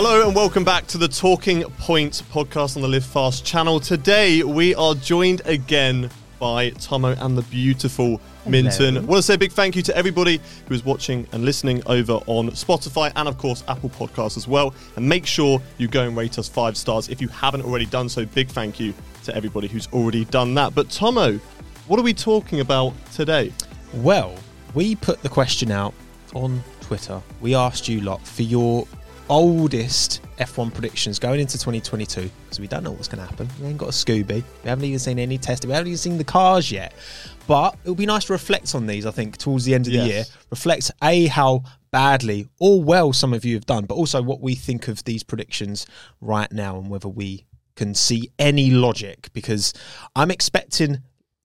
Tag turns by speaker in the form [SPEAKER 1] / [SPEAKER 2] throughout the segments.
[SPEAKER 1] Hello and welcome back to the Talking Point podcast on the Live Fast channel. Today we are joined again by Tomo and the beautiful Minton. I want to say a big thank you to everybody who is watching and listening over on Spotify and, of course, Apple Podcasts as well. And make sure you go and rate us five stars if you haven't already done so. Big thank you to everybody who's already done that. But, Tomo, what are we talking about today?
[SPEAKER 2] Well, we put the question out on Twitter. We asked you lot for your oldest F1 predictions going into 2022 because we don't know what's going to happen. We ain't got a Scooby. We haven't even seen any testing. We haven't even seen the cars yet. But it would be nice to reflect on these, I think, towards the end of
[SPEAKER 1] Yes.
[SPEAKER 2] the year. Reflect, A, how badly or well some of you have done, but also what we think of these predictions right now and whether we can see any logic because I'm expecting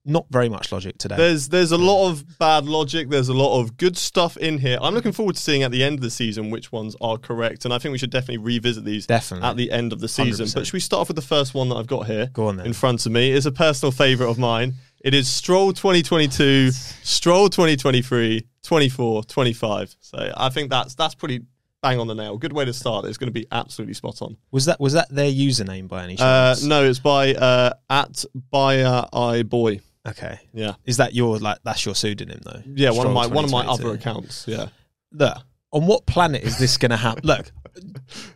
[SPEAKER 2] not very much logic today.
[SPEAKER 1] There's there's a lot of bad logic. There's a lot of good stuff in here. I'm looking forward to seeing at the end of the season which ones are correct, and I think we should definitely revisit these
[SPEAKER 2] Definitely.
[SPEAKER 1] at the end of the season.
[SPEAKER 2] 100%.
[SPEAKER 1] But should we start off with the first one that I've got here?
[SPEAKER 2] Go on then.
[SPEAKER 1] In front of me It's a personal favourite of mine. It is Stroll 2022, Stroll 2023, 24, 25. So I think that's that's pretty bang on the nail. Good way to start. It's going to be absolutely spot on.
[SPEAKER 2] Was that was that their username by any
[SPEAKER 1] Uh,
[SPEAKER 2] chance?
[SPEAKER 1] no, it's by uh, at Bayer I Boy.
[SPEAKER 2] Okay.
[SPEAKER 1] Yeah,
[SPEAKER 2] Is that your like that's your pseudonym though?
[SPEAKER 1] yeah. One of my one of my other accounts. Yeah.
[SPEAKER 2] Look, on what planet is this going to happen? Look,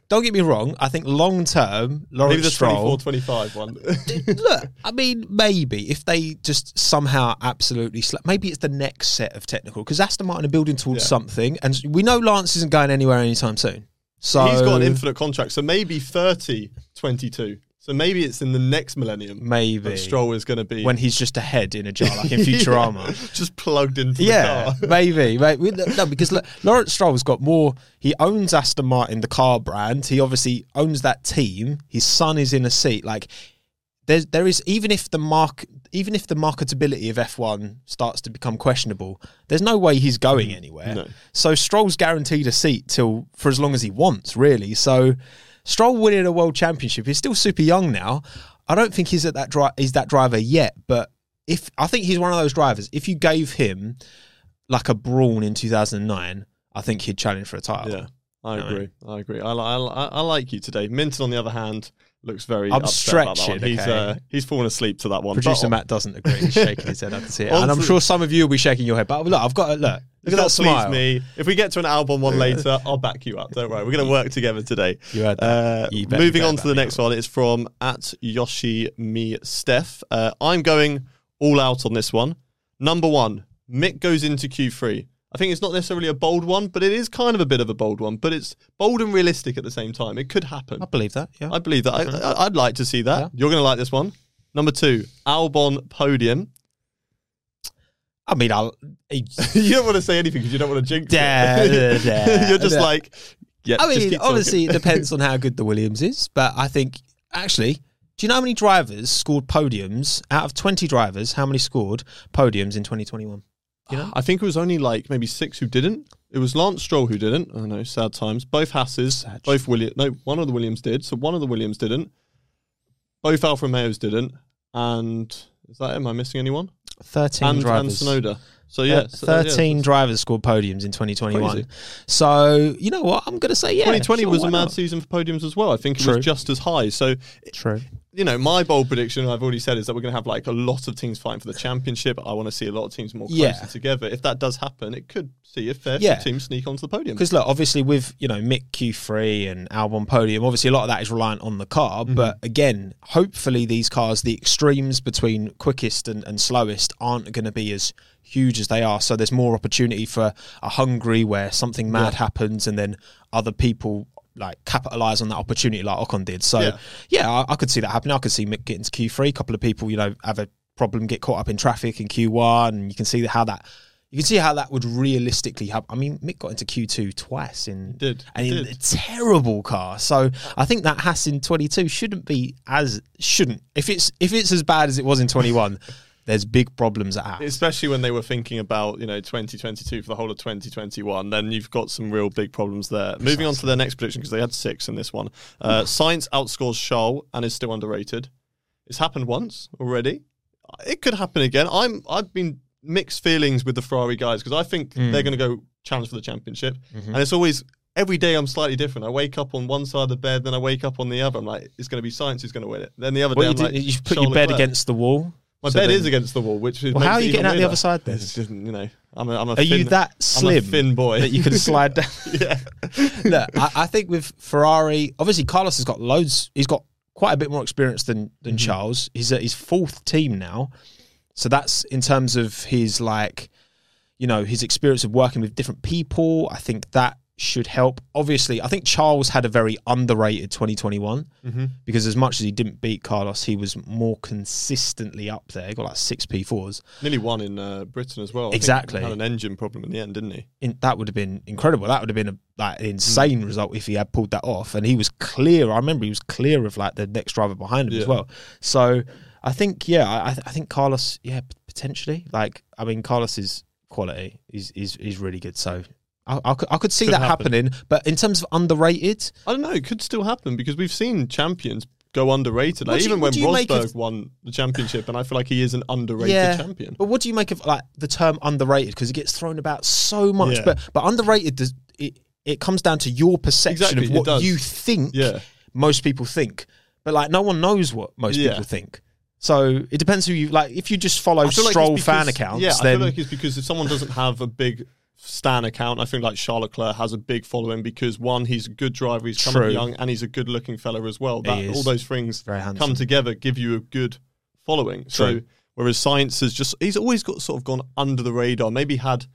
[SPEAKER 2] don't get me wrong. I think long term,
[SPEAKER 1] Maybe the
[SPEAKER 2] Stroll.
[SPEAKER 1] 24 25 one.
[SPEAKER 2] look, I mean, maybe if they just somehow absolutely sla- maybe it's the next set of technical because Aston Martin are building towards
[SPEAKER 1] Yeah.
[SPEAKER 2] something, and we know Lance isn't going anywhere anytime soon. So
[SPEAKER 1] He's got an infinite contract, so maybe 30 22. So maybe it's in the next millennium
[SPEAKER 2] maybe
[SPEAKER 1] that Stroll is going to be
[SPEAKER 2] when he's just a head in a jar like in Futurama.
[SPEAKER 1] Yeah, just plugged into
[SPEAKER 2] Yeah,
[SPEAKER 1] the car.
[SPEAKER 2] maybe. maybe. No, because look, Lawrence Stroll's got more. He owns Aston Martin, the car brand. He obviously owns that team. His son is in a seat. Like there's there is even if the mark even if the marketability of F1 starts to become questionable, there's no way he's going mm. anywhere.
[SPEAKER 1] No.
[SPEAKER 2] So Stroll's guaranteed a seat till for as long as he wants, really. So Stroll winning a world championship. He's still super young now. I don't think he's at that dri- he's that driver yet, but if I think he's one of those drivers. If you gave him like a brawn in 2009, I think he'd challenge for a title.
[SPEAKER 1] Yeah, I
[SPEAKER 2] No.
[SPEAKER 1] agree. I agree. I, I, I like you today. Minton, on the other hand, looks very.
[SPEAKER 2] I'm
[SPEAKER 1] upset about that
[SPEAKER 2] stretching.
[SPEAKER 1] He's uh, he's fallen asleep to that one.
[SPEAKER 2] Producer
[SPEAKER 1] But-
[SPEAKER 2] Matt doesn't agree. He's shaking his head. I can see it, and I'm sure some of you will be shaking your head. But look, I've got look. Look at that smile.
[SPEAKER 1] me. If we get to an album one later, I'll back you up. Don't worry. We're going to work together today.
[SPEAKER 2] You heard that.
[SPEAKER 1] Uh,
[SPEAKER 2] You
[SPEAKER 1] moving on to the next one. It's from at Yoshi Me Steph. Uh, I'm going all out on this one. Number one, Mick goes into Q3. I think it's not necessarily a bold one, but it is kind of a bit of a bold one. But it's bold and realistic at the same time. It could happen.
[SPEAKER 2] I believe that. Yeah.
[SPEAKER 1] I believe that. I, I'd like to see that.
[SPEAKER 2] Yeah.
[SPEAKER 1] You're going to like this one. Number two, Albon podium.
[SPEAKER 2] I mean, I'll.
[SPEAKER 1] you don't want to say anything because you don't want to jinx
[SPEAKER 2] Da,
[SPEAKER 1] it.
[SPEAKER 2] da, da, uh,
[SPEAKER 1] You're just like, yeah.
[SPEAKER 2] I mean, obviously, it depends on how good the Williams is, but I think actually, do you know how many drivers scored podiums out of 20 drivers? How many scored podiums in 2021? You know,
[SPEAKER 1] I think it was only like maybe six who didn't. It was Lance Stroll who didn't. I know, sad times. Both Hasses, both Williams. No, one of the Williams did. So one of the Williams didn't. Both Alfa Romeos didn't. And is that? it? Am I missing anyone?
[SPEAKER 2] 13
[SPEAKER 1] And and
[SPEAKER 2] drivers.
[SPEAKER 1] Tsunoda. So
[SPEAKER 2] Uh,
[SPEAKER 1] yeah, so, yeah,
[SPEAKER 2] 13 drivers scored podiums in 2021.
[SPEAKER 1] Crazy.
[SPEAKER 2] So, you know what? I'm going to say, yeah.
[SPEAKER 1] 2020
[SPEAKER 2] sure,
[SPEAKER 1] was a mad
[SPEAKER 2] not?
[SPEAKER 1] season for podiums as well. I think it
[SPEAKER 2] True.
[SPEAKER 1] was just as high. So
[SPEAKER 2] True.
[SPEAKER 1] you know, my bold prediction, I've already said, is that we're going to have like a lot of teams fighting for the championship. I want to see a lot of teams more closer
[SPEAKER 2] Yeah.
[SPEAKER 1] together. If that does happen, it could see a fair
[SPEAKER 2] Yeah.
[SPEAKER 1] few teams sneak onto the podium.
[SPEAKER 2] Because look, obviously with you know Mick Q3 and Albon podium, obviously a lot of that is reliant on the car.
[SPEAKER 1] Mm-hmm.
[SPEAKER 2] But again, hopefully these cars, the extremes between quickest and, and slowest, aren't going to be as huge as they are. So there's more opportunity for a Hungary where something mad
[SPEAKER 1] Yeah.
[SPEAKER 2] happens, and then other people like capitalize on that opportunity like Ocon did. So
[SPEAKER 1] Yeah.
[SPEAKER 2] yeah, I, I could see that happening. I could see Mick getting to Q3. A couple of people, you know, have a problem, get caught up in traffic in Q1, and you can see how that. You can see how that would realistically happen. I mean, Mick got into Q2 twice in
[SPEAKER 1] did,
[SPEAKER 2] and
[SPEAKER 1] he
[SPEAKER 2] in
[SPEAKER 1] did.
[SPEAKER 2] a terrible car. So I think that Haas in 22 shouldn't be as shouldn't. If it's if it's as bad as it was in 21, there's big problems at Haas.
[SPEAKER 1] Especially when they were thinking about, you know, 2022 for the whole of 2021, then you've got some real big problems there. Moving on to their next prediction, because they had six in this one. Uh, Sainz outscores Charles and is still underrated. It's happened once already. It could happen again. I'm I've been mixed feelings with the Ferrari guys because I think
[SPEAKER 2] Mm.
[SPEAKER 1] they're going to go challenge for the championship,
[SPEAKER 2] Mm-hmm.
[SPEAKER 1] and it's always every day I'm slightly different. I wake up on one side of the bed, then I wake up on the other. I'm like, it's going to be Sainz who's going to win it. Then the other
[SPEAKER 2] Well,
[SPEAKER 1] day,
[SPEAKER 2] you,
[SPEAKER 1] like,
[SPEAKER 2] you put your bed
[SPEAKER 1] Leclerc.
[SPEAKER 2] against the wall.
[SPEAKER 1] My
[SPEAKER 2] so
[SPEAKER 1] bed
[SPEAKER 2] then-
[SPEAKER 1] is against the wall, which is.
[SPEAKER 2] Well, how are you getting out the other side then?
[SPEAKER 1] It's just, you know, I'm a, I'm a
[SPEAKER 2] Are you
[SPEAKER 1] thin-
[SPEAKER 2] that
[SPEAKER 1] I'm a
[SPEAKER 2] slim
[SPEAKER 1] thin boy
[SPEAKER 2] that you can slide down?
[SPEAKER 1] yeah,
[SPEAKER 2] Look, I, I think with Ferrari, obviously Carlos has got loads. He's got quite a bit more experience than than
[SPEAKER 1] Mm-hmm.
[SPEAKER 2] Charles. He's at his fourth team now, so that's in terms of his like, you know, his experience of working with different people. I think that should help. Obviously, I think Charles had a very underrated 2021
[SPEAKER 1] Mm-hmm.
[SPEAKER 2] because as much as he didn't beat Carlos, he was more consistently up there. He got like six P4s.
[SPEAKER 1] nearly won in uh, Britain as well. I think
[SPEAKER 2] Exactly.
[SPEAKER 1] had an engine problem in the end, didn't he?
[SPEAKER 2] in, that would have been incredible. That would have been a like insane result if he had pulled that off. And he was clear. I remember he was clear of like the next driver behind him as well. So I think yeah, I, I think Carlos yeah potentially like I mean Carlos's quality is is is really good. So. I, I, could, I could see
[SPEAKER 1] Could
[SPEAKER 2] that
[SPEAKER 1] happen.
[SPEAKER 2] happening, but in terms of underrated,
[SPEAKER 1] I don't know. It could still happen because we've seen champions go underrated. Like,
[SPEAKER 2] you-
[SPEAKER 1] even when
[SPEAKER 2] make of-
[SPEAKER 1] Rosberg won the championship, and I feel like he is an underrated
[SPEAKER 2] yeah.
[SPEAKER 1] champion.
[SPEAKER 2] But what do you make of like the term underrated? Because it gets thrown about so much.
[SPEAKER 1] Yeah.
[SPEAKER 2] But but underrated does it? It comes down to your perception
[SPEAKER 1] Exactly,
[SPEAKER 2] of what you think
[SPEAKER 1] Yeah.
[SPEAKER 2] most people think. But like no one knows what most
[SPEAKER 1] Yeah.
[SPEAKER 2] people think. So it depends who you like. If you just follow
[SPEAKER 1] feel like
[SPEAKER 2] Stroll fan accounts,
[SPEAKER 1] Yeah, I
[SPEAKER 2] then
[SPEAKER 1] feel like it's because if someone doesn't have a big Stan account, I think like Charles Leclerc has a big following because one, he's a good driver, he's coming
[SPEAKER 2] True.
[SPEAKER 1] young, and he's a good looking fella as well. That all those things come together, give you a good following. So whereas Sainz has just he's always got sort of gone under the radar. Maybe had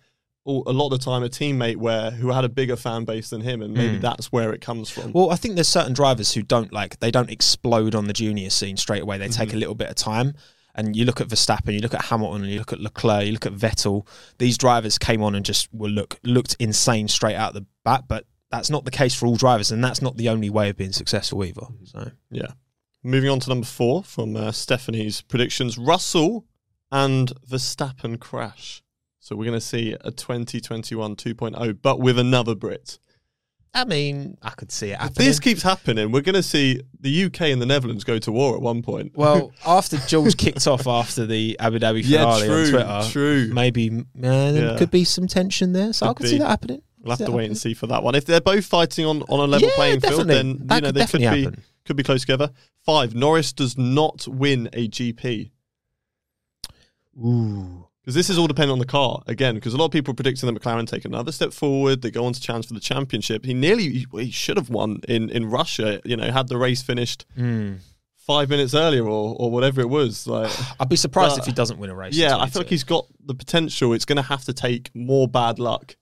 [SPEAKER 1] a lot of the time a teammate where who had a bigger fan base than him, and maybe that's where it comes from.
[SPEAKER 2] Well, I think there's certain drivers who don't like they don't explode on the junior scene straight away. They
[SPEAKER 1] Mm-hmm.
[SPEAKER 2] take a little bit of time. And you look at Verstappen, you look at Hamilton, and you look at Leclerc, you look at Vettel. These drivers came on and just were look looked insane straight out the bat. But that's not the case for all drivers, and that's not the only way of being successful either. So
[SPEAKER 1] Yeah. Moving on to number four from uh, Stephanie's predictions Russell and Verstappen crash. So we're going to see a 2021 2.0, but with another Brit.
[SPEAKER 2] I mean, I could see it
[SPEAKER 1] If
[SPEAKER 2] happening.
[SPEAKER 1] this keeps happening, we're going to see the UK and the Netherlands go to war at one point.
[SPEAKER 2] well, after Jules kicked off after the Abu Dhabi
[SPEAKER 1] Yeah,
[SPEAKER 2] finale
[SPEAKER 1] true,
[SPEAKER 2] on Twitter,
[SPEAKER 1] true.
[SPEAKER 2] maybe uh, there
[SPEAKER 1] Yeah.
[SPEAKER 2] could be some tension there. So I
[SPEAKER 1] Could
[SPEAKER 2] could see that happening.
[SPEAKER 1] We'll have to
[SPEAKER 2] that
[SPEAKER 1] wait and see for that one. If they're both fighting on, on a level
[SPEAKER 2] Yeah,
[SPEAKER 1] playing field,
[SPEAKER 2] definitely.
[SPEAKER 1] then you
[SPEAKER 2] That
[SPEAKER 1] know
[SPEAKER 2] could
[SPEAKER 1] they could
[SPEAKER 2] definitely
[SPEAKER 1] be
[SPEAKER 2] happen.
[SPEAKER 1] could be close together. Five, Norris does not win a GP.
[SPEAKER 2] Ooh.
[SPEAKER 1] Because this is all dependent on the car again. Because a lot of people are predicting that McLaren take another step forward. They go on to challenge for the championship. He nearly he, he should have won in in Russia. You know, had the race finished
[SPEAKER 2] Mm.
[SPEAKER 1] five minutes earlier or or whatever it was. Like,
[SPEAKER 2] I'd be surprised
[SPEAKER 1] But-
[SPEAKER 2] if he doesn't win a race.
[SPEAKER 1] yeah, I feel like he's got the potential. It's going to have to take more bad luck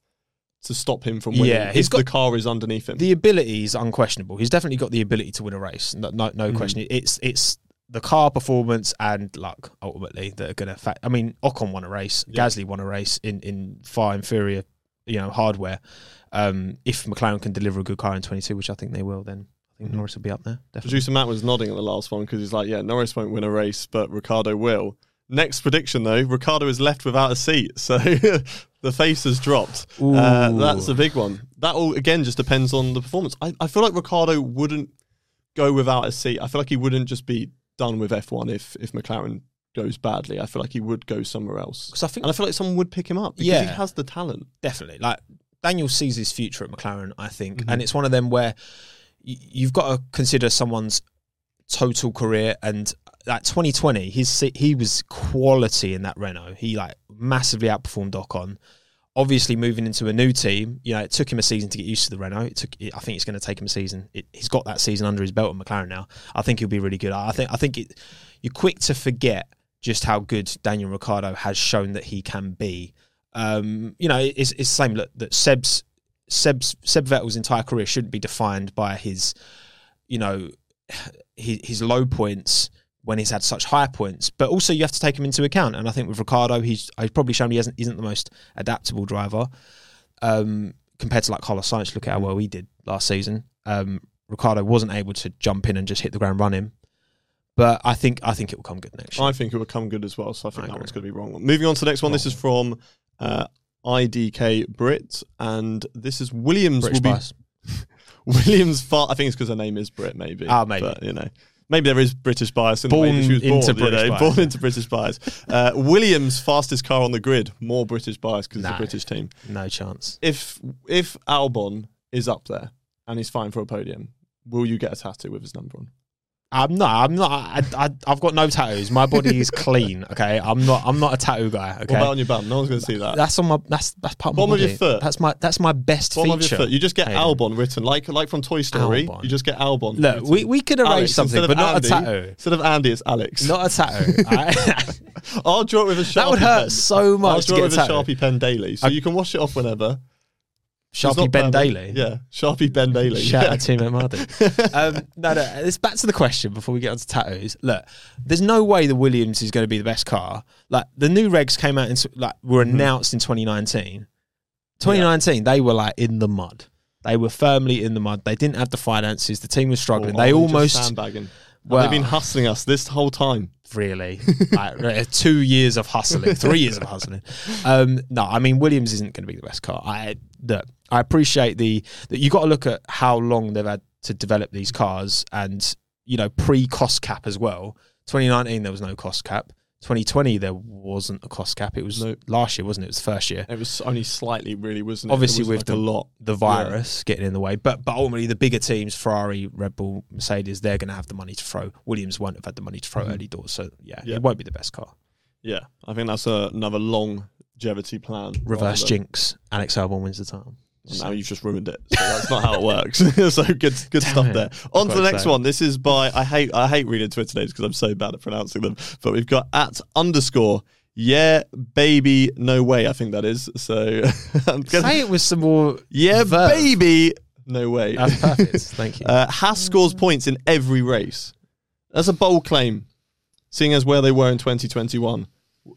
[SPEAKER 1] to stop him from winning.
[SPEAKER 2] Yeah, he's got-
[SPEAKER 1] the car is underneath him.
[SPEAKER 2] the ability is unquestionable. He's definitely got the ability to win a race. No, no, no question. It's it's the car performance and luck ultimately that are going to affect. I mean, Ocon won a race.
[SPEAKER 1] Yeah.
[SPEAKER 2] Gasly won a race in in far inferior, you know, hardware. Um, if McLaren can deliver a good car in 22, which I think they will, then I think
[SPEAKER 1] Mhm.
[SPEAKER 2] Norris will be up there. Definitely.
[SPEAKER 1] Producer Matt was nodding at the last one because he's like, yeah, Norris won't win a race, but Ricciardo will. Next prediction, though, Ricciardo is left without a seat. So the face has dropped. Uh, that's a big one. That all, again, just depends on the performance. I, I feel like Ricciardo wouldn't go without a seat. I feel like he wouldn't just be done with F1 if, if McLaren goes badly. I feel like he would go somewhere else.
[SPEAKER 2] Because I think
[SPEAKER 1] And I feel like someone would pick him up because he has the talent.
[SPEAKER 2] definitely like Daniel sees his future at McLaren. I think,
[SPEAKER 1] Mm-hmm.
[SPEAKER 2] and it's one of them where y- you've got to consider someone's total career and like 2020 his he was quality in that Renault he like massively outperformed Ocon obviously moving into a new team you know it took him a season to get used to the Renault. It took I think it's going to take him a season. It, he's got that season under his belt at McLaren now. I think he'll be really good. I think I think it, you're quick to forget just how good Daniel Ricciardo has shown that he can be. Um, you know, it's, it's the same that, that Seb's Seb's Seb Vettel's entire career shouldn't be defined by his, you know, his, his low points when he's had such high points. But also you have to take him into account. And I think with Ricciardo, he's he's probably shown he hasn't isn't the most adaptable driver um, compared to like Carlos Sainz. Look at how well he did last season. Um, Ricciardo wasn't able to jump in and just hit the ground running. But I think I think it will come good next year.
[SPEAKER 1] I think it will come good as well. So I think
[SPEAKER 2] I
[SPEAKER 1] that
[SPEAKER 2] agree.
[SPEAKER 1] one's going to be wrong. Moving on to the next one. This is from uh, IDK Brit, and this is Williams
[SPEAKER 2] British
[SPEAKER 1] will be. Williams. I think it's because her name is Brit, maybe.
[SPEAKER 2] Ah, maybe.
[SPEAKER 1] But, you know, maybe there is British bias in the way
[SPEAKER 2] Born
[SPEAKER 1] she was born.
[SPEAKER 2] into
[SPEAKER 1] you
[SPEAKER 2] British
[SPEAKER 1] know,
[SPEAKER 2] bias,
[SPEAKER 1] born into British bias. Uh, Williams fastest car on the grid. More British bias because it's a British team.
[SPEAKER 2] No chance.
[SPEAKER 1] If if Albon is up there and he's fine for a podium, will you get a tattoo with his number on?
[SPEAKER 2] I'm not. I'm not. I, I, I've got no tattoos. My body is clean. Okay. I'm not. I'm not a tattoo guy. Okay.
[SPEAKER 1] What about on your bum? No one's going to see that.
[SPEAKER 2] That's on my. That's that's part of my
[SPEAKER 1] Bottom of your foot?
[SPEAKER 2] That's my. That's my best
[SPEAKER 1] Bottom of
[SPEAKER 2] feature.
[SPEAKER 1] your foot. You just get
[SPEAKER 2] Hayden.
[SPEAKER 1] Albon written, like like from Toy Story.
[SPEAKER 2] Albon.
[SPEAKER 1] You just get Albon.
[SPEAKER 2] Look,
[SPEAKER 1] written.
[SPEAKER 2] we, we could arrange
[SPEAKER 1] Alex,
[SPEAKER 2] something, but
[SPEAKER 1] of
[SPEAKER 2] not
[SPEAKER 1] Andy,
[SPEAKER 2] a tattoo.
[SPEAKER 1] Instead of Andy, it's Alex.
[SPEAKER 2] Not a tattoo.
[SPEAKER 1] I'll draw it with a sharpie
[SPEAKER 2] that would hurt
[SPEAKER 1] pen.
[SPEAKER 2] so
[SPEAKER 1] I'll
[SPEAKER 2] much to
[SPEAKER 1] draw it
[SPEAKER 2] get a
[SPEAKER 1] with a sharpie pen daily, so
[SPEAKER 2] I-
[SPEAKER 1] you can wash it off whenever.
[SPEAKER 2] Sharpie Ben
[SPEAKER 1] permanent.
[SPEAKER 2] Daily.
[SPEAKER 1] Yeah, Sharpie Ben Daily.
[SPEAKER 2] Shout
[SPEAKER 1] yeah.
[SPEAKER 2] out to Timo Martin. um, no, no. It's back to the question before we get onto tattoos. Look, there's no way the Williams is going to be the best car. Like the new regs came out in like were
[SPEAKER 1] Mm-hmm.
[SPEAKER 2] announced in 2019. 2019, they were like in the mud. They were firmly in the mud. They didn't have the finances. The team was struggling.
[SPEAKER 1] Or
[SPEAKER 2] they almost
[SPEAKER 1] sandbagging.
[SPEAKER 2] Well-
[SPEAKER 1] They've been hustling us this whole time.
[SPEAKER 2] Really like, uh, two years of hustling, three years of hustling. Um, no, I mean Williams isn't going to be the best car. I look, I appreciate the that you got to look at how long they've had to develop these cars, and you know pre cost cap as well. 2019 there was no cost cap. 2020 there wasn't a cost cap. It was
[SPEAKER 1] No.
[SPEAKER 2] last year, wasn't it? It was the first year.
[SPEAKER 1] It was only slightly, really, wasn't it?
[SPEAKER 2] Obviously
[SPEAKER 1] wasn't
[SPEAKER 2] with
[SPEAKER 1] like
[SPEAKER 2] the-
[SPEAKER 1] a lot.
[SPEAKER 2] The virus getting in the way, but but ultimately the bigger teams, Ferrari, Red Bull, Mercedes, they're going to have the money to throw. Williams won't have had the money to throw
[SPEAKER 1] Mhm.
[SPEAKER 2] early doors, so yeah,
[SPEAKER 1] Yeah.
[SPEAKER 2] it won't be the best car.
[SPEAKER 1] Yeah, I think that's a, another longevity plan.
[SPEAKER 2] reverse jinx. Alex Albon wins the title.
[SPEAKER 1] And now you've just ruined it. So that's not how it works. so good, good
[SPEAKER 2] Damn
[SPEAKER 1] stuff
[SPEAKER 2] it.
[SPEAKER 1] there. On to the next
[SPEAKER 2] sad.
[SPEAKER 1] one. This is by I hate I hate reading Twitter names because I'm so bad at pronouncing them. But we've got at underscore yeah baby no way. I think that is. So I'm gonna-
[SPEAKER 2] Say it with some more.
[SPEAKER 1] yeah
[SPEAKER 2] verve.
[SPEAKER 1] baby no way.
[SPEAKER 2] That's perfect. Thank you.
[SPEAKER 1] Uh, Haas scores points in every race. That's a bold claim, seeing as where they were in 2021.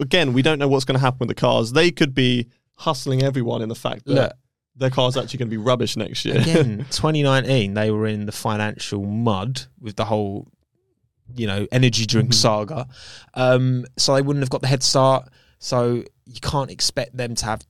[SPEAKER 1] Again, we don't know what's going to happen with the cars. They could be hustling everyone in the fact that
[SPEAKER 2] Look.
[SPEAKER 1] Their car's actually going to be rubbish next year.
[SPEAKER 2] Again, 2019, they were in the financial mud with the whole, you know, energy drink
[SPEAKER 1] Mhm.
[SPEAKER 2] saga. Um, so they wouldn't have got the head start. So you can't expect them to have,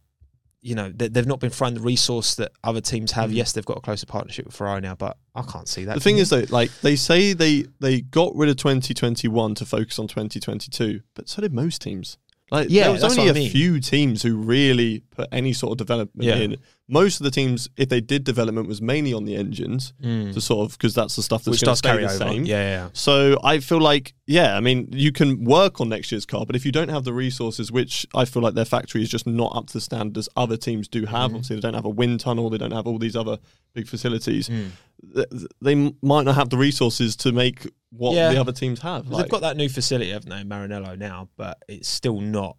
[SPEAKER 2] you know, they, they've not been thrown the resource that other teams have.
[SPEAKER 1] Mhm.
[SPEAKER 2] Yes, they've got a closer partnership with Ferrari now, but I can't see that.
[SPEAKER 1] the thing is, though, like they say they they got rid of 2021 to focus on 2022, but so did most teams. Like
[SPEAKER 2] Yeah,
[SPEAKER 1] there was only a
[SPEAKER 2] I mean.
[SPEAKER 1] few teams who really put any sort of development
[SPEAKER 2] Yeah.
[SPEAKER 1] in. Most of the teams, if they did development, was mainly on the engines
[SPEAKER 2] Mm.
[SPEAKER 1] to sort of because that's the stuff that's going to
[SPEAKER 2] does
[SPEAKER 1] stay
[SPEAKER 2] carry
[SPEAKER 1] the
[SPEAKER 2] over.
[SPEAKER 1] same.
[SPEAKER 2] Yeah, yeah.
[SPEAKER 1] So I feel like, yeah, I mean, you can work on next year's car, but if you don't have the resources, which I feel like their factory is just not up to the standard as other teams do have,
[SPEAKER 2] Mhm.
[SPEAKER 1] obviously they don't have a wind tunnel, they don't have all these other big facilities.
[SPEAKER 2] Mm.
[SPEAKER 1] th- th- They might not have the resources to make what
[SPEAKER 2] Yeah.
[SPEAKER 1] the other teams have.
[SPEAKER 2] They've got that new facility, haven't they, Maranello now, but it's still not.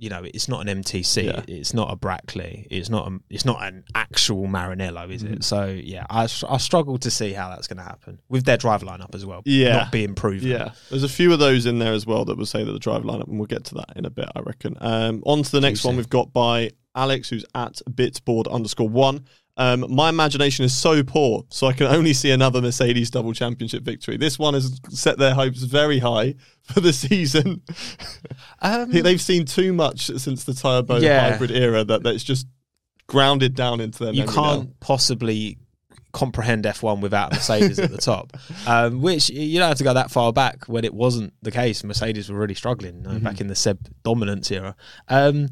[SPEAKER 2] You know, it's not an MTC.
[SPEAKER 1] Yeah.
[SPEAKER 2] It's not a Brackley. It's not. A, it's not an actual Maranello, is
[SPEAKER 1] Mhm.
[SPEAKER 2] it? So yeah, I, I struggle to see how that's going to happen with their drive lineup as well.
[SPEAKER 1] Yeah.
[SPEAKER 2] not being proven.
[SPEAKER 1] Yeah, there's a few of those in there as well that would say that the drive lineup, and we'll get to that in a bit, I reckon. Um, on to the next
[SPEAKER 2] Juicy.
[SPEAKER 1] one we've got by Alex, who's at bitboard underscore one. Um, my imagination is so poor, so I can only see another Mercedes double championship victory. This one has set their hopes very high for the season.
[SPEAKER 2] Um,
[SPEAKER 1] They've seen too much since the turbo
[SPEAKER 2] Yeah.
[SPEAKER 1] hybrid era that that's just grounded down into their
[SPEAKER 2] you can't
[SPEAKER 1] now.
[SPEAKER 2] possibly comprehend F1 without Mercedes at the top. Um, which you don't have to go that far back when it wasn't the case. Mercedes were really struggling
[SPEAKER 1] Mm-hmm.
[SPEAKER 2] back in the Seb dominance era. Um,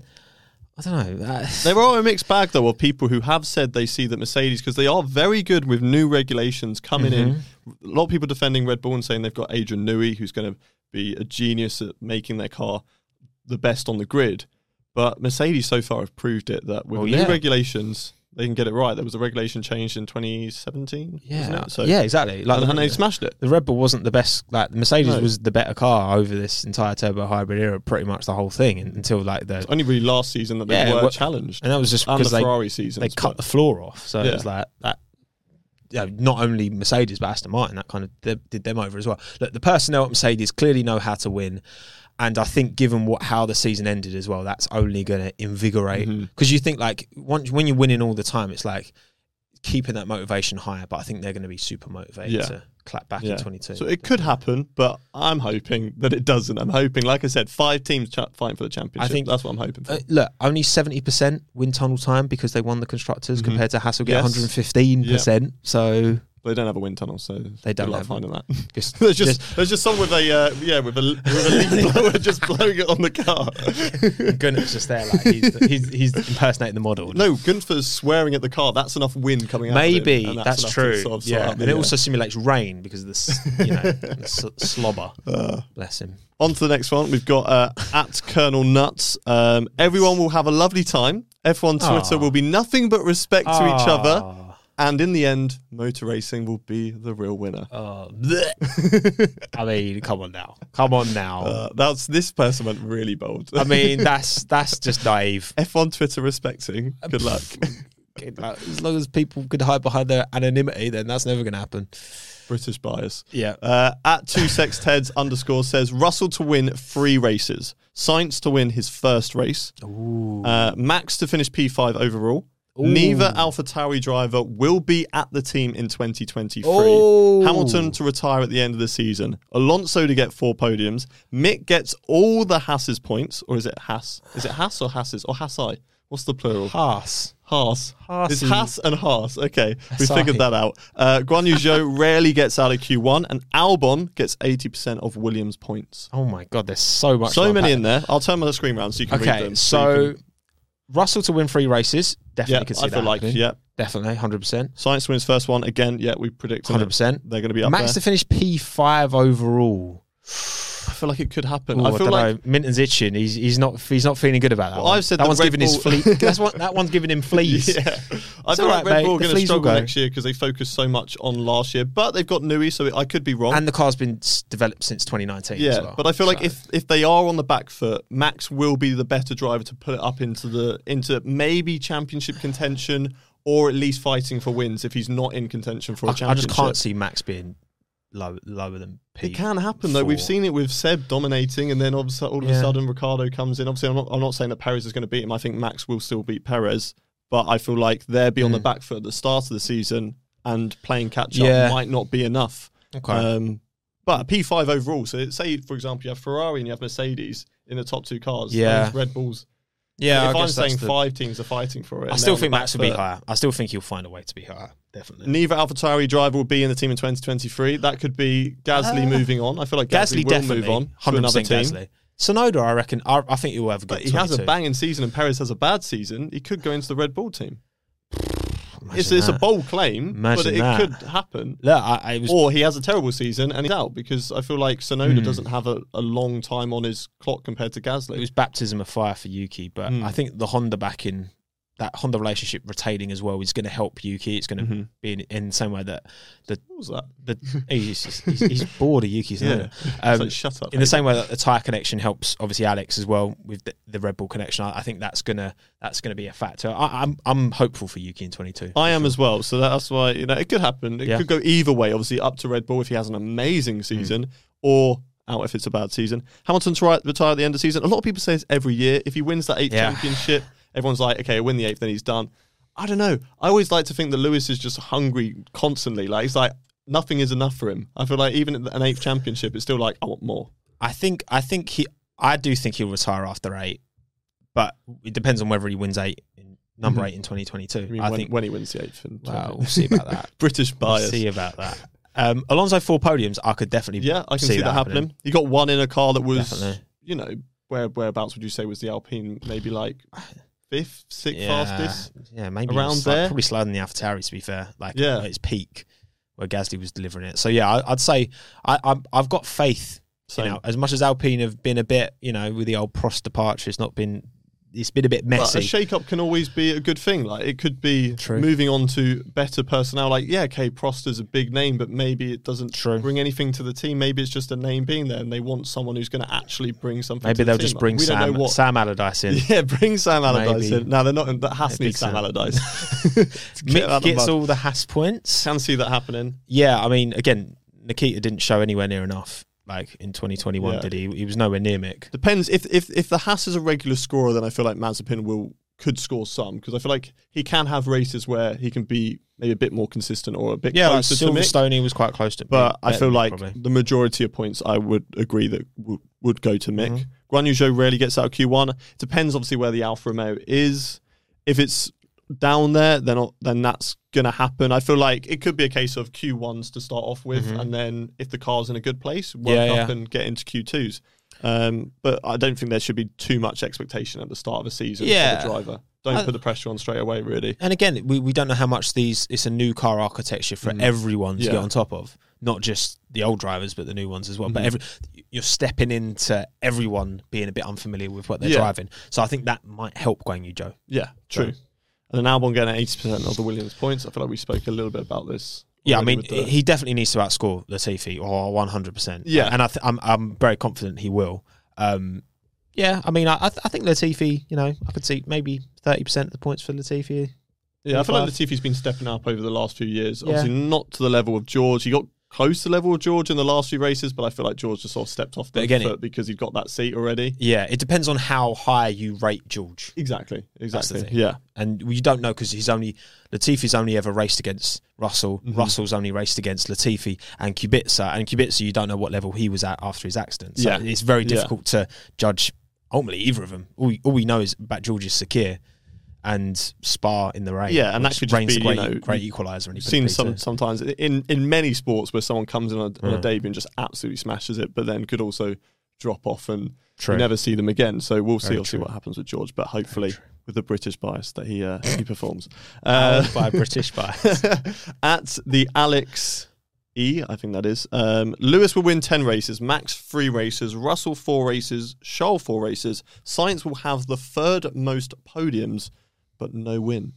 [SPEAKER 2] I don't know. Uh,
[SPEAKER 1] There are a mixed bag, though, of people who have said they see that Mercedes, because they are very good with new regulations coming in.
[SPEAKER 2] Mm-hmm.
[SPEAKER 1] A lot of people defending Red Bull and saying they've got Adrian Newey, who's going to be a genius at making their car the best on the grid. But Mercedes so far have proved it that with
[SPEAKER 2] Well,
[SPEAKER 1] new
[SPEAKER 2] yeah.
[SPEAKER 1] regulations, they can get it right. There was a regulation changed in 2017.
[SPEAKER 2] yeah,
[SPEAKER 1] wasn't it? So,
[SPEAKER 2] yeah, exactly. Like
[SPEAKER 1] and,
[SPEAKER 2] the,
[SPEAKER 1] and they smashed it.
[SPEAKER 2] the Red Bull wasn't the best. Like the Mercedes
[SPEAKER 1] No.
[SPEAKER 2] was the better car over this entire turbo hybrid era, pretty much the whole thing until like the.
[SPEAKER 1] Only really last season that they
[SPEAKER 2] Yeah,
[SPEAKER 1] were
[SPEAKER 2] well-
[SPEAKER 1] challenged.
[SPEAKER 2] And that was just because
[SPEAKER 1] the
[SPEAKER 2] they
[SPEAKER 1] Ferrari season.
[SPEAKER 2] they cut the floor off. So
[SPEAKER 1] Yeah.
[SPEAKER 2] it was like that. You know, not only Mercedes but Aston Martin that kind of did them over as well. Look, the personnel at Mercedes clearly know how to win, and I think given what how the season ended as well, that's only going to invigorate because you think like once when you're winning all the time, it's like keeping that motivation higher. But I think they're going to be super motivated
[SPEAKER 1] Yeah.
[SPEAKER 2] to clap back
[SPEAKER 1] Yeah.
[SPEAKER 2] in 22.
[SPEAKER 1] So it could happen, but I'm hoping that it doesn't. I'm hoping, like I said, five teams ch- fighting for the championship.
[SPEAKER 2] I think-
[SPEAKER 1] that's what I'm hoping for.
[SPEAKER 2] Uh, look, only seventy percent wind tunnel time because they won the constructors
[SPEAKER 1] Mhm.
[SPEAKER 2] compared to Hassel get
[SPEAKER 1] Yes.
[SPEAKER 2] one hundred and fifteen percent. So
[SPEAKER 1] They don't have a wind tunnel, so
[SPEAKER 2] They don't
[SPEAKER 1] luck
[SPEAKER 2] have
[SPEAKER 1] finding that.
[SPEAKER 2] Just,
[SPEAKER 1] there's just, there's just someone with a uh, yeah with a with a leaf blower just blowing it on the car.
[SPEAKER 2] Gunther's just there, like he's, he's, he's impersonating the model.
[SPEAKER 1] No, Gunther's swearing at the car. That's enough wind coming out.
[SPEAKER 2] Maybe
[SPEAKER 1] of him, and
[SPEAKER 2] that's,
[SPEAKER 1] enough
[SPEAKER 2] true.
[SPEAKER 1] Sort of
[SPEAKER 2] yeah, and
[SPEAKER 1] the,
[SPEAKER 2] it
[SPEAKER 1] uh,
[SPEAKER 2] also simulates rain because of the you know the slobber. Bless him.
[SPEAKER 1] On to the next one. We've got uh, at Colonel Nuts. Um, everyone will have a lovely time. F1 Twitter
[SPEAKER 2] Aw.
[SPEAKER 1] will be nothing but respect to each other. And in the end, motor racing will be the real winner.
[SPEAKER 2] Oh, bleh. I mean, come on now, come on now.
[SPEAKER 1] Uh, that's this person went really bold.
[SPEAKER 2] I mean, that's that's just naive.
[SPEAKER 1] F1 Twitter respecting. Good luck.
[SPEAKER 2] As long as people could hide behind their anonymity, then that's never going to happen.
[SPEAKER 1] British bias.
[SPEAKER 2] Yeah.
[SPEAKER 1] Uh, at two sex Teds underscore says Russell to win three races, Sainz to win his first race, uh, Max to finish P5 overall. Neither Alpha Tauri driver will be at the team in 2023.
[SPEAKER 2] Oh.
[SPEAKER 1] Hamilton to retire at the end of the season. Alonso to get four podiums. Mick gets all the Haas's points, or is it Haas? Is it Haas or Haas's or Haasai? What's the plural?
[SPEAKER 2] Haas.
[SPEAKER 1] Haas.
[SPEAKER 2] Haas
[SPEAKER 1] It's Haas and Haas. Okay, we
[SPEAKER 2] Asahi.
[SPEAKER 1] figured that out. Uh, Guan Yu Zhou rarely gets out of Q1, and Albon gets 80% of Williams' points.
[SPEAKER 2] Oh my god, there's so much.
[SPEAKER 1] So many in there. I'll turn my screen around so you can read
[SPEAKER 2] Okay,
[SPEAKER 1] them.
[SPEAKER 2] so
[SPEAKER 1] can-
[SPEAKER 2] Russell to win three races, definitely
[SPEAKER 1] yeah,
[SPEAKER 2] could see
[SPEAKER 1] I feel
[SPEAKER 2] that
[SPEAKER 1] like yeah.
[SPEAKER 2] definitely, hundred percent,
[SPEAKER 1] Sainz wins first one again. Yeah, we predicted
[SPEAKER 2] hundred percent.
[SPEAKER 1] They're going to be up
[SPEAKER 2] Max
[SPEAKER 1] there.
[SPEAKER 2] to finish P five overall.
[SPEAKER 1] I feel like it could happen.
[SPEAKER 2] Ooh,
[SPEAKER 1] I
[SPEAKER 2] I,
[SPEAKER 1] feel
[SPEAKER 2] don't
[SPEAKER 1] like
[SPEAKER 2] know. Minton's itching. He's he's not he's not feeling good about that.
[SPEAKER 1] Well,
[SPEAKER 2] one.
[SPEAKER 1] I've said
[SPEAKER 2] that one's
[SPEAKER 1] Red
[SPEAKER 2] giving his
[SPEAKER 1] Bull-
[SPEAKER 2] flea. That's what that one's giving him fleas.
[SPEAKER 1] Yeah, I feel like
[SPEAKER 2] right,
[SPEAKER 1] Red
[SPEAKER 2] mate.
[SPEAKER 1] Bull are going to struggle
[SPEAKER 2] go.
[SPEAKER 1] next year because they focused so much on last year, but they've got Newey, so I could be wrong.
[SPEAKER 2] And the car's been developed since 2019.
[SPEAKER 1] Yeah,
[SPEAKER 2] as well.
[SPEAKER 1] but I feel like if if they are on the back foot, Max will be the better driver to put it up into the into maybe championship contention or at least fighting for wins if he's not in contention for a
[SPEAKER 2] I, I
[SPEAKER 1] championship.
[SPEAKER 2] I just can't see Max being low, lower than P.
[SPEAKER 1] It can happen though. We've seen it with Seb dominating, and then obviously all of a
[SPEAKER 2] Yeah.
[SPEAKER 1] sudden Ricciardo comes in. Obviously, I'm not I'm not saying that Perez is going to beat him. I think Max will still beat Perez, but I feel like they'll be on the
[SPEAKER 2] Mm.
[SPEAKER 1] back foot at the start of the season, and playing catch
[SPEAKER 2] Yeah.
[SPEAKER 1] up might not be enough.
[SPEAKER 2] Okay.
[SPEAKER 1] Um, but P5 overall. So say, for example, you have Ferrari and you have Mercedes in the top two cars.
[SPEAKER 2] Yeah.
[SPEAKER 1] Red Bulls.
[SPEAKER 2] Yeah,
[SPEAKER 1] if
[SPEAKER 2] I
[SPEAKER 1] I'm
[SPEAKER 2] guess that's
[SPEAKER 1] saying
[SPEAKER 2] the-
[SPEAKER 1] five teams are fighting for it,
[SPEAKER 2] I still think Max will be higher. I still think he'll find a way to be higher. Definitely.
[SPEAKER 1] Neither AlphaTauri driver will be in the team in 2023. That could be Gasly
[SPEAKER 2] Uh,
[SPEAKER 1] moving on. I feel like Gasly,
[SPEAKER 2] Gasly
[SPEAKER 1] will
[SPEAKER 2] definitely
[SPEAKER 1] move on to another team.
[SPEAKER 2] Gasly. Tsunoda, I reckon. I, I think he will have a good.
[SPEAKER 1] But he has a banging season and Perez has a bad season. He could go into the Red Bull team. It's, it's a bold claim, but
[SPEAKER 2] Imagine
[SPEAKER 1] it
[SPEAKER 2] that.
[SPEAKER 1] could happen.
[SPEAKER 2] Look, I, I was
[SPEAKER 1] Or he has a terrible season and he's out because I feel like Tsunoda
[SPEAKER 2] Hmm.
[SPEAKER 1] doesn't have a, a long time on his clock compared to Gasly.
[SPEAKER 2] it was baptism of fire for Yuki, but
[SPEAKER 1] Mm.
[SPEAKER 2] I think the Honda backing that Honda relationship retaining as well is going to help Yuki. It's going to
[SPEAKER 1] Mhm.
[SPEAKER 2] be in, in the same way that the
[SPEAKER 1] what was that?
[SPEAKER 2] the he's, just- he's, he's bored of Yuki's.
[SPEAKER 1] Yeah.
[SPEAKER 2] Yeah.
[SPEAKER 1] It's
[SPEAKER 2] Um,
[SPEAKER 1] like, shut up.
[SPEAKER 2] in the same way that the tire connection helps, obviously Alex as well with the, the Red Bull connection. I, I think that's gonna that's gonna be a factor. I, I'm I'm hopeful for Yuki in 22.
[SPEAKER 1] I am as well, so that's why you know it could happen. It
[SPEAKER 2] Yeah.
[SPEAKER 1] could go either way. Obviously, up to Red Bull if he has an amazing season,
[SPEAKER 2] Hmm.
[SPEAKER 1] or out if it's a bad season. Hamilton to retire at the end of the season. A lot of people say it's every year. If he wins that eighth
[SPEAKER 2] Yeah.
[SPEAKER 1] championship, everyone's like, okay, win the eighth, then he's done. I don't know. I always like to think that Lewis is just hungry constantly. Like he's like nothing is enough for him. I feel like even at an eighth championship, it's still like I want more.
[SPEAKER 2] I think I think he I do think he'll retire after eight, but it depends on whether he wins eight in number
[SPEAKER 1] Mhm.
[SPEAKER 2] eight in 2022.
[SPEAKER 1] I, mean,
[SPEAKER 2] I
[SPEAKER 1] when,
[SPEAKER 2] think
[SPEAKER 1] when he wins the eighth. And
[SPEAKER 2] well, we'll see about that.
[SPEAKER 1] British
[SPEAKER 2] We'll
[SPEAKER 1] bias.
[SPEAKER 2] see about that. Um, Alonso four podiums, I could definitely
[SPEAKER 1] Yeah, I can see, that, happening.
[SPEAKER 2] happening.
[SPEAKER 1] He got one in a car that was,
[SPEAKER 2] Definitely.
[SPEAKER 1] you know, where whereabouts would you say was the Alpine? Maybe like fifth, sixth
[SPEAKER 2] Yeah,
[SPEAKER 1] fastest.
[SPEAKER 2] yeah, maybe
[SPEAKER 1] around
[SPEAKER 2] sli-
[SPEAKER 1] there.
[SPEAKER 2] probably slower than the AlphaTauri to be fair. Like
[SPEAKER 1] Yeah.
[SPEAKER 2] at its peak, where Gasly was delivering it. So yeah, I, I'd say I, I'm, I've got faith. You know, as much as Alpine have been a bit, you know, with the old Prost departure, it's not been. It's been a bit
[SPEAKER 1] But a
[SPEAKER 2] messy.
[SPEAKER 1] shake-up can always be a good thing. Like it could be
[SPEAKER 2] True.
[SPEAKER 1] moving on to better personnel. Like yeah, okay, Prost is a big name, but maybe it doesn't
[SPEAKER 2] True.
[SPEAKER 1] bring anything to the team. Maybe it's just a name being there, and they want someone who's going to actually bring something.
[SPEAKER 2] Maybe
[SPEAKER 1] to
[SPEAKER 2] they'll
[SPEAKER 1] team.
[SPEAKER 2] just
[SPEAKER 1] Like,
[SPEAKER 2] bring
[SPEAKER 1] we don't
[SPEAKER 2] Sam,
[SPEAKER 1] what.
[SPEAKER 2] Sam Allardyce in.
[SPEAKER 1] Yeah, bring Sam Allardyce
[SPEAKER 2] Maybe.
[SPEAKER 1] in. No, they're not. That has to be Sam
[SPEAKER 2] Sam.
[SPEAKER 1] Allardyce. To get out
[SPEAKER 2] Mick
[SPEAKER 1] the
[SPEAKER 2] gets all the Haas points.
[SPEAKER 1] Can see that happening.
[SPEAKER 2] Yeah, I mean, again, Nikita didn't show anywhere near enough. Like in 2021,
[SPEAKER 1] Yeah.
[SPEAKER 2] did he? He was nowhere near Mick.
[SPEAKER 1] Depends if if if the Haas is a regular scorer, then I feel like Mazepin will could score some because I feel like he can have races where he can be maybe a bit more consistent or a bit
[SPEAKER 2] Yeah, like
[SPEAKER 1] closer.
[SPEAKER 2] Silverstone, was quite close to.
[SPEAKER 1] But
[SPEAKER 2] Mick,
[SPEAKER 1] I feel like
[SPEAKER 2] probably.
[SPEAKER 1] the majority of points I would agree that would, would go to Mick.
[SPEAKER 2] Mhm.
[SPEAKER 1] Guan Yu rarely gets out of Q1. Depends obviously where the Alfa Romeo is. If it's down there, then then that's gonna happen. I feel like it could be a case of Q ones to start off with,
[SPEAKER 2] Mhm.
[SPEAKER 1] and then if the car's in a good place, work
[SPEAKER 2] Yeah,
[SPEAKER 1] up
[SPEAKER 2] yeah.
[SPEAKER 1] and get into Q twos. Um, but I don't think there should be too much expectation at the start of a season
[SPEAKER 2] Yeah.
[SPEAKER 1] for the driver. Don't
[SPEAKER 2] I-
[SPEAKER 1] put the pressure on straight away, really.
[SPEAKER 2] And again, we, we don't know how much these it's a new car architecture for
[SPEAKER 1] Mm.
[SPEAKER 2] everyone to
[SPEAKER 1] Yeah.
[SPEAKER 2] get on top of, not just the old drivers but the new ones as well. But
[SPEAKER 1] Mhm.
[SPEAKER 2] every you're stepping into everyone being a bit unfamiliar with what they're
[SPEAKER 1] Yeah.
[SPEAKER 2] driving. So I think that might help Guan Yu Zhou.
[SPEAKER 1] Yeah, true. And then Albon getting eighty percent of the Williams points. I feel like we spoke a little bit about this.
[SPEAKER 2] Yeah, I mean,
[SPEAKER 1] the-
[SPEAKER 2] he definitely needs to outscore Latifi or 100%.
[SPEAKER 1] Yeah.
[SPEAKER 2] And I th- I'm, I'm very confident he will. Um, yeah, I mean, I, I, th- I think Latifi, you know, I could see maybe 30% of the points for Latifi.
[SPEAKER 1] Yeah, I feel like Latifi's been stepping up over the last few years.
[SPEAKER 2] Yeah.
[SPEAKER 1] Obviously, not to the level of George. He got close to level of George in the last few races, but I feel like George just sort of stepped off the
[SPEAKER 2] again,
[SPEAKER 1] foot because he's got that seat already.
[SPEAKER 2] Yeah, it depends on how high you rate George.
[SPEAKER 1] Exactly. Exactly. Yeah.
[SPEAKER 2] And you don't know because he's only Latifi's only ever raced against Russell.
[SPEAKER 1] Mhm.
[SPEAKER 2] Russell's only raced against Latifi and Kubica. And Kubica, you don't know what level he was at after his accident. So
[SPEAKER 1] Yeah.
[SPEAKER 2] it's very
[SPEAKER 1] Yeah.
[SPEAKER 2] difficult to judge ultimately either of them. All we, all we know is about George's Sakhir and Spa in the rain.
[SPEAKER 1] Yeah, and that could
[SPEAKER 2] rain's
[SPEAKER 1] be,
[SPEAKER 2] a
[SPEAKER 1] you
[SPEAKER 2] great,
[SPEAKER 1] know,
[SPEAKER 2] great equaliser. And
[SPEAKER 1] seen some sometimes in in many sports where someone comes in on a, on a
[SPEAKER 2] Mm.
[SPEAKER 1] debut and just absolutely smashes it, but then could also drop off and you never see them again. So we'll see
[SPEAKER 2] Very true.
[SPEAKER 1] what happens with George, but hopefully with the British bias that he uh, he performs. Uh,
[SPEAKER 2] by British bias.
[SPEAKER 1] at the Alex E, I think that is. Um, Lewis will win 10 races, Max 3 races, Russell 4 races, Scholl 4 races. Sainz will have the third most podiums, but no win.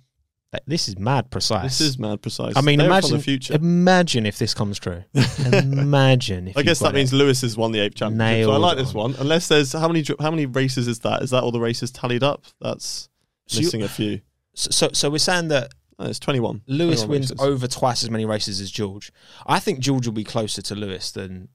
[SPEAKER 2] This is mad precise.
[SPEAKER 1] This is mad precise.
[SPEAKER 2] I mean,
[SPEAKER 1] They're
[SPEAKER 2] imagine
[SPEAKER 1] the future.
[SPEAKER 2] imagine if this comes true. imagine if
[SPEAKER 1] I guess that
[SPEAKER 2] it.
[SPEAKER 1] means Lewis has won the eighth championship. so I like this one. Unless there's how many how many races is that? Is that all the races tallied up? That's
[SPEAKER 2] So
[SPEAKER 1] missing a few.
[SPEAKER 2] So, so, we're saying that
[SPEAKER 1] Oh, it's 21.
[SPEAKER 2] Lewis
[SPEAKER 1] 21
[SPEAKER 2] wins
[SPEAKER 1] races.
[SPEAKER 2] over twice as many races as George. I think George will be closer to Lewis than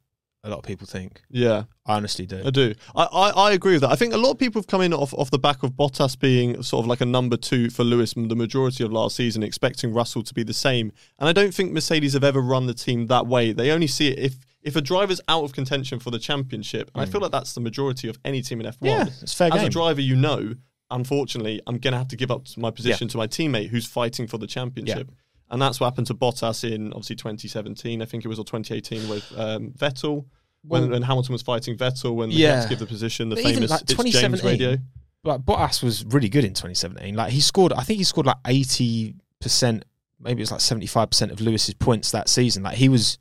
[SPEAKER 2] a lot of people think.
[SPEAKER 1] Yeah.
[SPEAKER 2] I honestly do.
[SPEAKER 1] I do. I, I, I agree with that. I think a lot of people have come in off, off the back of Bottas being sort of like a number two for Lewis the majority of last season, expecting Russell to be the same. And I don't think Mercedes have ever run the team that way. They only see it if if a driver's out of contention for the championship. And I feel like that's the majority of any team in F1.
[SPEAKER 2] Mm. Yeah, it's fair
[SPEAKER 1] As
[SPEAKER 2] game.
[SPEAKER 1] a driver, you know, unfortunately, I'm going to have to give up my position to my teammate who's fighting for the championship. And that's what happened to Bottas in obviously 2017, I think it was, or 2018 with um, Vettel. When,
[SPEAKER 2] Well-
[SPEAKER 1] when Hamilton was fighting Vettel, when he had to give the position, the
[SPEAKER 2] But
[SPEAKER 1] famous
[SPEAKER 2] like,
[SPEAKER 1] it's James
[SPEAKER 2] 2017,
[SPEAKER 1] radio.
[SPEAKER 2] Like Bottas was really good in 2017. Like he scored, I think he scored like 80 percent, maybe it was like 75 percent of Lewis's points that season. Like he was,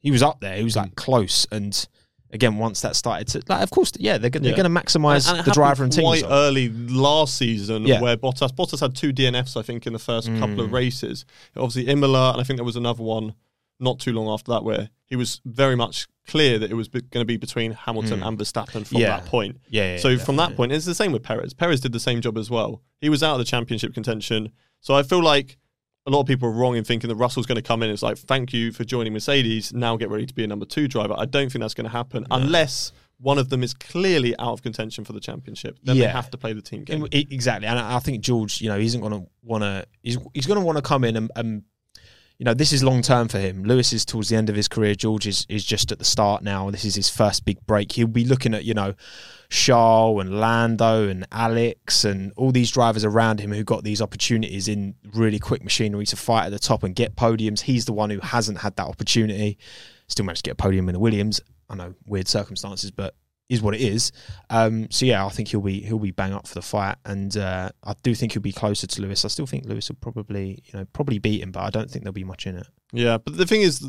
[SPEAKER 2] he was up there. He was like close. And again, once that started to, like, of course, yeah, they're, gonna
[SPEAKER 1] Yeah.
[SPEAKER 2] they're going to maximize
[SPEAKER 1] And it
[SPEAKER 2] the driver and team.
[SPEAKER 1] quite
[SPEAKER 2] result.
[SPEAKER 1] early last season
[SPEAKER 2] Yeah.
[SPEAKER 1] where Bottas Bottas had two DNFs I think in the first couple of
[SPEAKER 2] Mm.
[SPEAKER 1] races. Obviously Imola and I think there was another one not too long after that where he was very much clear that it was going to be between Hamilton
[SPEAKER 2] Mm.
[SPEAKER 1] and Verstappen from
[SPEAKER 2] Yeah.
[SPEAKER 1] that point.
[SPEAKER 2] yeah, yeah,
[SPEAKER 1] so from that point, it's the same with Perez. Perez did the same job as well. He was out of the championship contention. So I feel like a lot of people are wrong in thinking that Russell's going to come in. It's like, thank you for joining Mercedes. Now get ready to be a number two driver. I don't think that's going to happen unless one of them is clearly out of contention for the championship. Then they have to play the team game.
[SPEAKER 2] Exactly, and I I think George, you know, he isn't going to want to. He's he's going to want to come in and, and, you know, this is long term for him. Lewis is towards the end of his career. George is is just at the start now. This is his first big break. He'll be looking at you know, Charles and Lando and Alex and all these drivers around him who got these opportunities in really quick machinery to fight at the top and get podiums. He's the one who hasn't had that opportunity. Still managed to get a podium in the Williams. I know weird circumstances, but is what it is. Um, so yeah, I think he'll be he'll be bang up for the fight, and uh, I do think he'll be closer to Lewis. I still think Lewis will probably you know probably beat him, but I don't think there'll be much in it.
[SPEAKER 1] Yeah, but the thing is,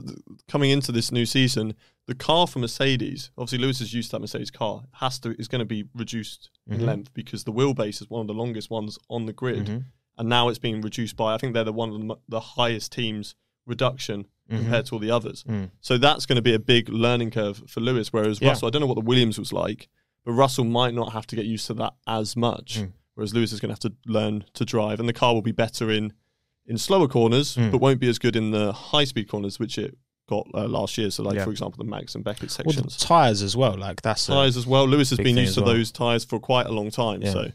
[SPEAKER 1] coming into this new season, the car for Mercedes, obviously Lewis is used to that Mercedes car, has to is going to be reduced in
[SPEAKER 2] Mhm.
[SPEAKER 1] length because the wheelbase is one of the longest ones on the grid,
[SPEAKER 2] Mhm.
[SPEAKER 1] and now it's being reduced by I think they're the one of the, the highest teams reduction
[SPEAKER 2] Mhm.
[SPEAKER 1] compared to all the others.
[SPEAKER 2] Mm.
[SPEAKER 1] So that's going to be a big learning curve for Lewis. Whereas
[SPEAKER 2] Yeah.
[SPEAKER 1] Russell, I don't know what the Williams was like, but Russell might not have to get used to that as much.
[SPEAKER 2] Mm.
[SPEAKER 1] Whereas Lewis is going to have to learn to drive, and the car will be better in in slower corners,
[SPEAKER 2] Mm.
[SPEAKER 1] but won't be as good in the high speed corners, which it got uh, last year. So, like
[SPEAKER 2] Yeah.
[SPEAKER 1] for example, the Maggotts and Beckett
[SPEAKER 2] Well,
[SPEAKER 1] sections.
[SPEAKER 2] tires as well. Like that's
[SPEAKER 1] Tires as well. Lewis has been used to
[SPEAKER 2] well.
[SPEAKER 1] those tires for quite a long time.
[SPEAKER 2] Yeah.
[SPEAKER 1] So,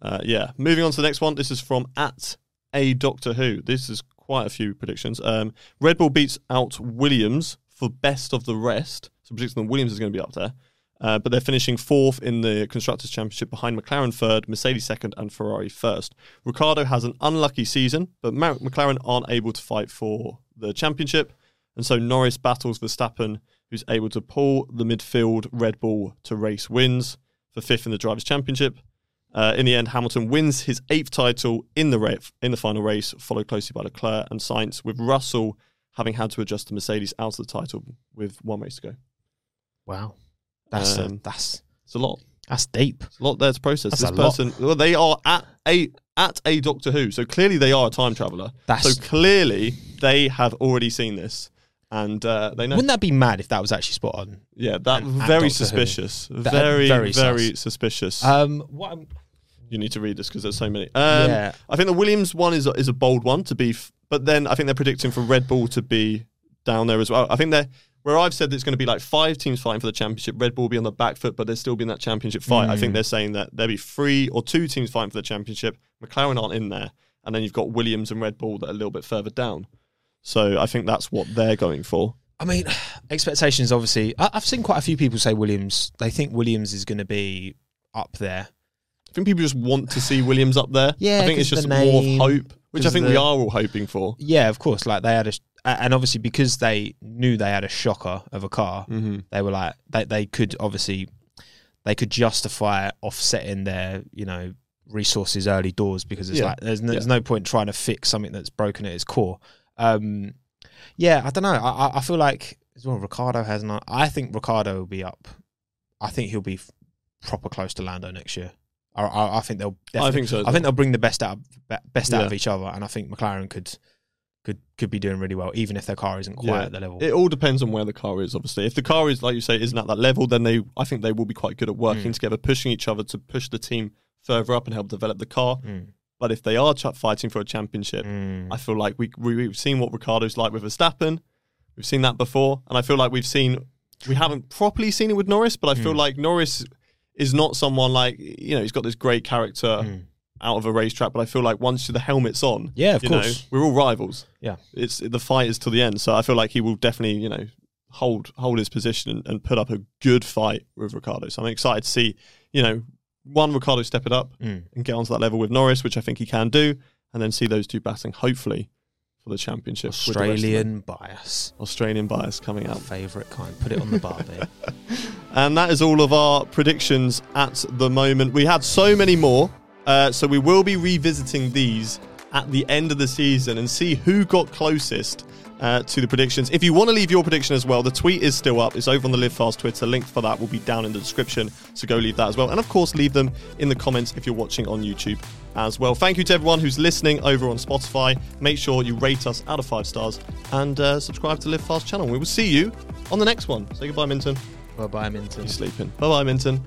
[SPEAKER 1] uh, yeah. Moving on to the next one. This is from at a Doctor Who. This is quite a few predictions. Um, Red Bull beats out Williams for best of the rest. So predicting that Williams is going to be up there. Uh, but they're finishing fourth in the Constructors' Championship behind McLaren third, Mercedes second, and Ferrari first. Ricciardo has an unlucky season, but Mar- McLaren aren't able to fight for the championship. And so Norris battles Verstappen, who's able to pull the midfield Red Bull to race wins for fifth in the Drivers' Championship. Uh, in the end, Hamilton wins his eighth title in the ra- in the final race, followed closely by Leclerc and Sainz, with Russell having had to adjust the Mercedes out of the title with one race to go.
[SPEAKER 2] Wow, that's a,
[SPEAKER 1] Um,
[SPEAKER 2] that's
[SPEAKER 1] It's a lot.
[SPEAKER 2] that's deep.
[SPEAKER 1] It's a lot there to process.
[SPEAKER 2] That's
[SPEAKER 1] this
[SPEAKER 2] a lot.
[SPEAKER 1] person, well, they are at a at a Doctor Who, so clearly they are a time traveler.
[SPEAKER 2] That's-
[SPEAKER 1] so clearly they have already seen this, and uh, they know.
[SPEAKER 2] Wouldn't that be mad if that was actually spot on?
[SPEAKER 1] yeah, that
[SPEAKER 2] and
[SPEAKER 1] very
[SPEAKER 2] Who.
[SPEAKER 1] suspicious.
[SPEAKER 2] That-
[SPEAKER 1] very
[SPEAKER 2] very
[SPEAKER 1] very,
[SPEAKER 2] sus.
[SPEAKER 1] suspicious.
[SPEAKER 2] Um, what? I'm,
[SPEAKER 1] you need to read this because there's so many. Um,
[SPEAKER 2] Yeah.
[SPEAKER 1] I think the Williams one is a, is a bold one to be, f- but then I think they're predicting for Red Bull to be down there as well. I think they're where I've said it's going to be like five teams fighting for the championship. Red Bull will be on the back foot, but there'll still be that championship fight. I think
[SPEAKER 2] Mm.
[SPEAKER 1] they're saying that there'll be three or two teams fighting for the championship. McLaren aren't in there, and then you've got Williams and Red Bull that are a little bit further down. So I think that's what they're going for.
[SPEAKER 2] I mean, expectations. Obviously, I've seen quite a few people say Williams. They think Williams is going to be up there.
[SPEAKER 1] I think people just want to see Williams up there.
[SPEAKER 2] Yeah,
[SPEAKER 1] I think it's just
[SPEAKER 2] the
[SPEAKER 1] more of hope, which I think
[SPEAKER 2] the-
[SPEAKER 1] we are all hoping for.
[SPEAKER 2] Yeah, of course. Like they had a, and obviously because they knew they had a shocker of a car,
[SPEAKER 1] Mm-hmm.
[SPEAKER 2] they were like they they could obviously they could justify offsetting their you know resources early doors because it's
[SPEAKER 1] Yeah.
[SPEAKER 2] like there's no,
[SPEAKER 1] Yeah.
[SPEAKER 2] there's no point trying to fix something that's broken at its core. Um, yeah, I don't know. I I- feel like as well. Ricciardo has not. I think Ricciardo will be up. I think he'll be proper close to Lando next year. I, I, I think they'll.
[SPEAKER 1] I think so.
[SPEAKER 2] I think they'll bring the best out of, best out
[SPEAKER 1] Yeah.
[SPEAKER 2] of each other, and I think McLaren could could could be doing really well, even if their car isn't quite
[SPEAKER 1] Yeah.
[SPEAKER 2] at the level.
[SPEAKER 1] It all depends on where the car is, obviously. If the car is, like you say, isn't at that level, then they, I think they will be quite good at working
[SPEAKER 2] Mm.
[SPEAKER 1] together, pushing each other to push the team further up and help develop the car.
[SPEAKER 2] Mm,
[SPEAKER 1] But if they are ch- fighting for a championship,
[SPEAKER 2] mm.
[SPEAKER 1] I feel like we, we we've seen what Ricciardo's like with Verstappen. We've seen that before, and I feel like we've seen we haven't properly seen it with Norris, but I feel
[SPEAKER 2] Mm.
[SPEAKER 1] like Norris is not someone like you know he's got this great character
[SPEAKER 2] Mm.
[SPEAKER 1] out of a racetrack, but I feel like once the helmet's on,
[SPEAKER 2] Yeah, of course.
[SPEAKER 1] know, we're all rivals.
[SPEAKER 2] Yeah.
[SPEAKER 1] it's the fight is till the end. So I feel like he will definitely, you know, hold hold his position and, and put up a good fight with Ricciardo. So I'm excited to see, you know, one Ricciardo step it up
[SPEAKER 2] Mm.
[SPEAKER 1] and get onto that level with Norris, which I think he can do, and then see those two battling hopefully for the championship. with the rest of them.
[SPEAKER 2] Australian bias,
[SPEAKER 1] Australian bias coming out.
[SPEAKER 2] favorite kind. Put it on the bar, babe.
[SPEAKER 1] And that is all of our predictions at the moment. We had so many more, uh, so we will be revisiting these at the end of the season and see who got closest uh, to the predictions. If you want to leave your prediction as well, the tweet is still up. It's over on the Live Fast Twitter. Link for that will be down in the description, so go leave that as well. And of course, leave them in the comments if you're watching on YouTube as well. Thank you to everyone who's listening over on Spotify. Make sure you rate us out of five stars and uh, subscribe to Live Fast channel. We will see you on the next one. Say goodbye, Minton.
[SPEAKER 2] bye bye, Minton.
[SPEAKER 1] He's sleeping. Bye bye, Minton.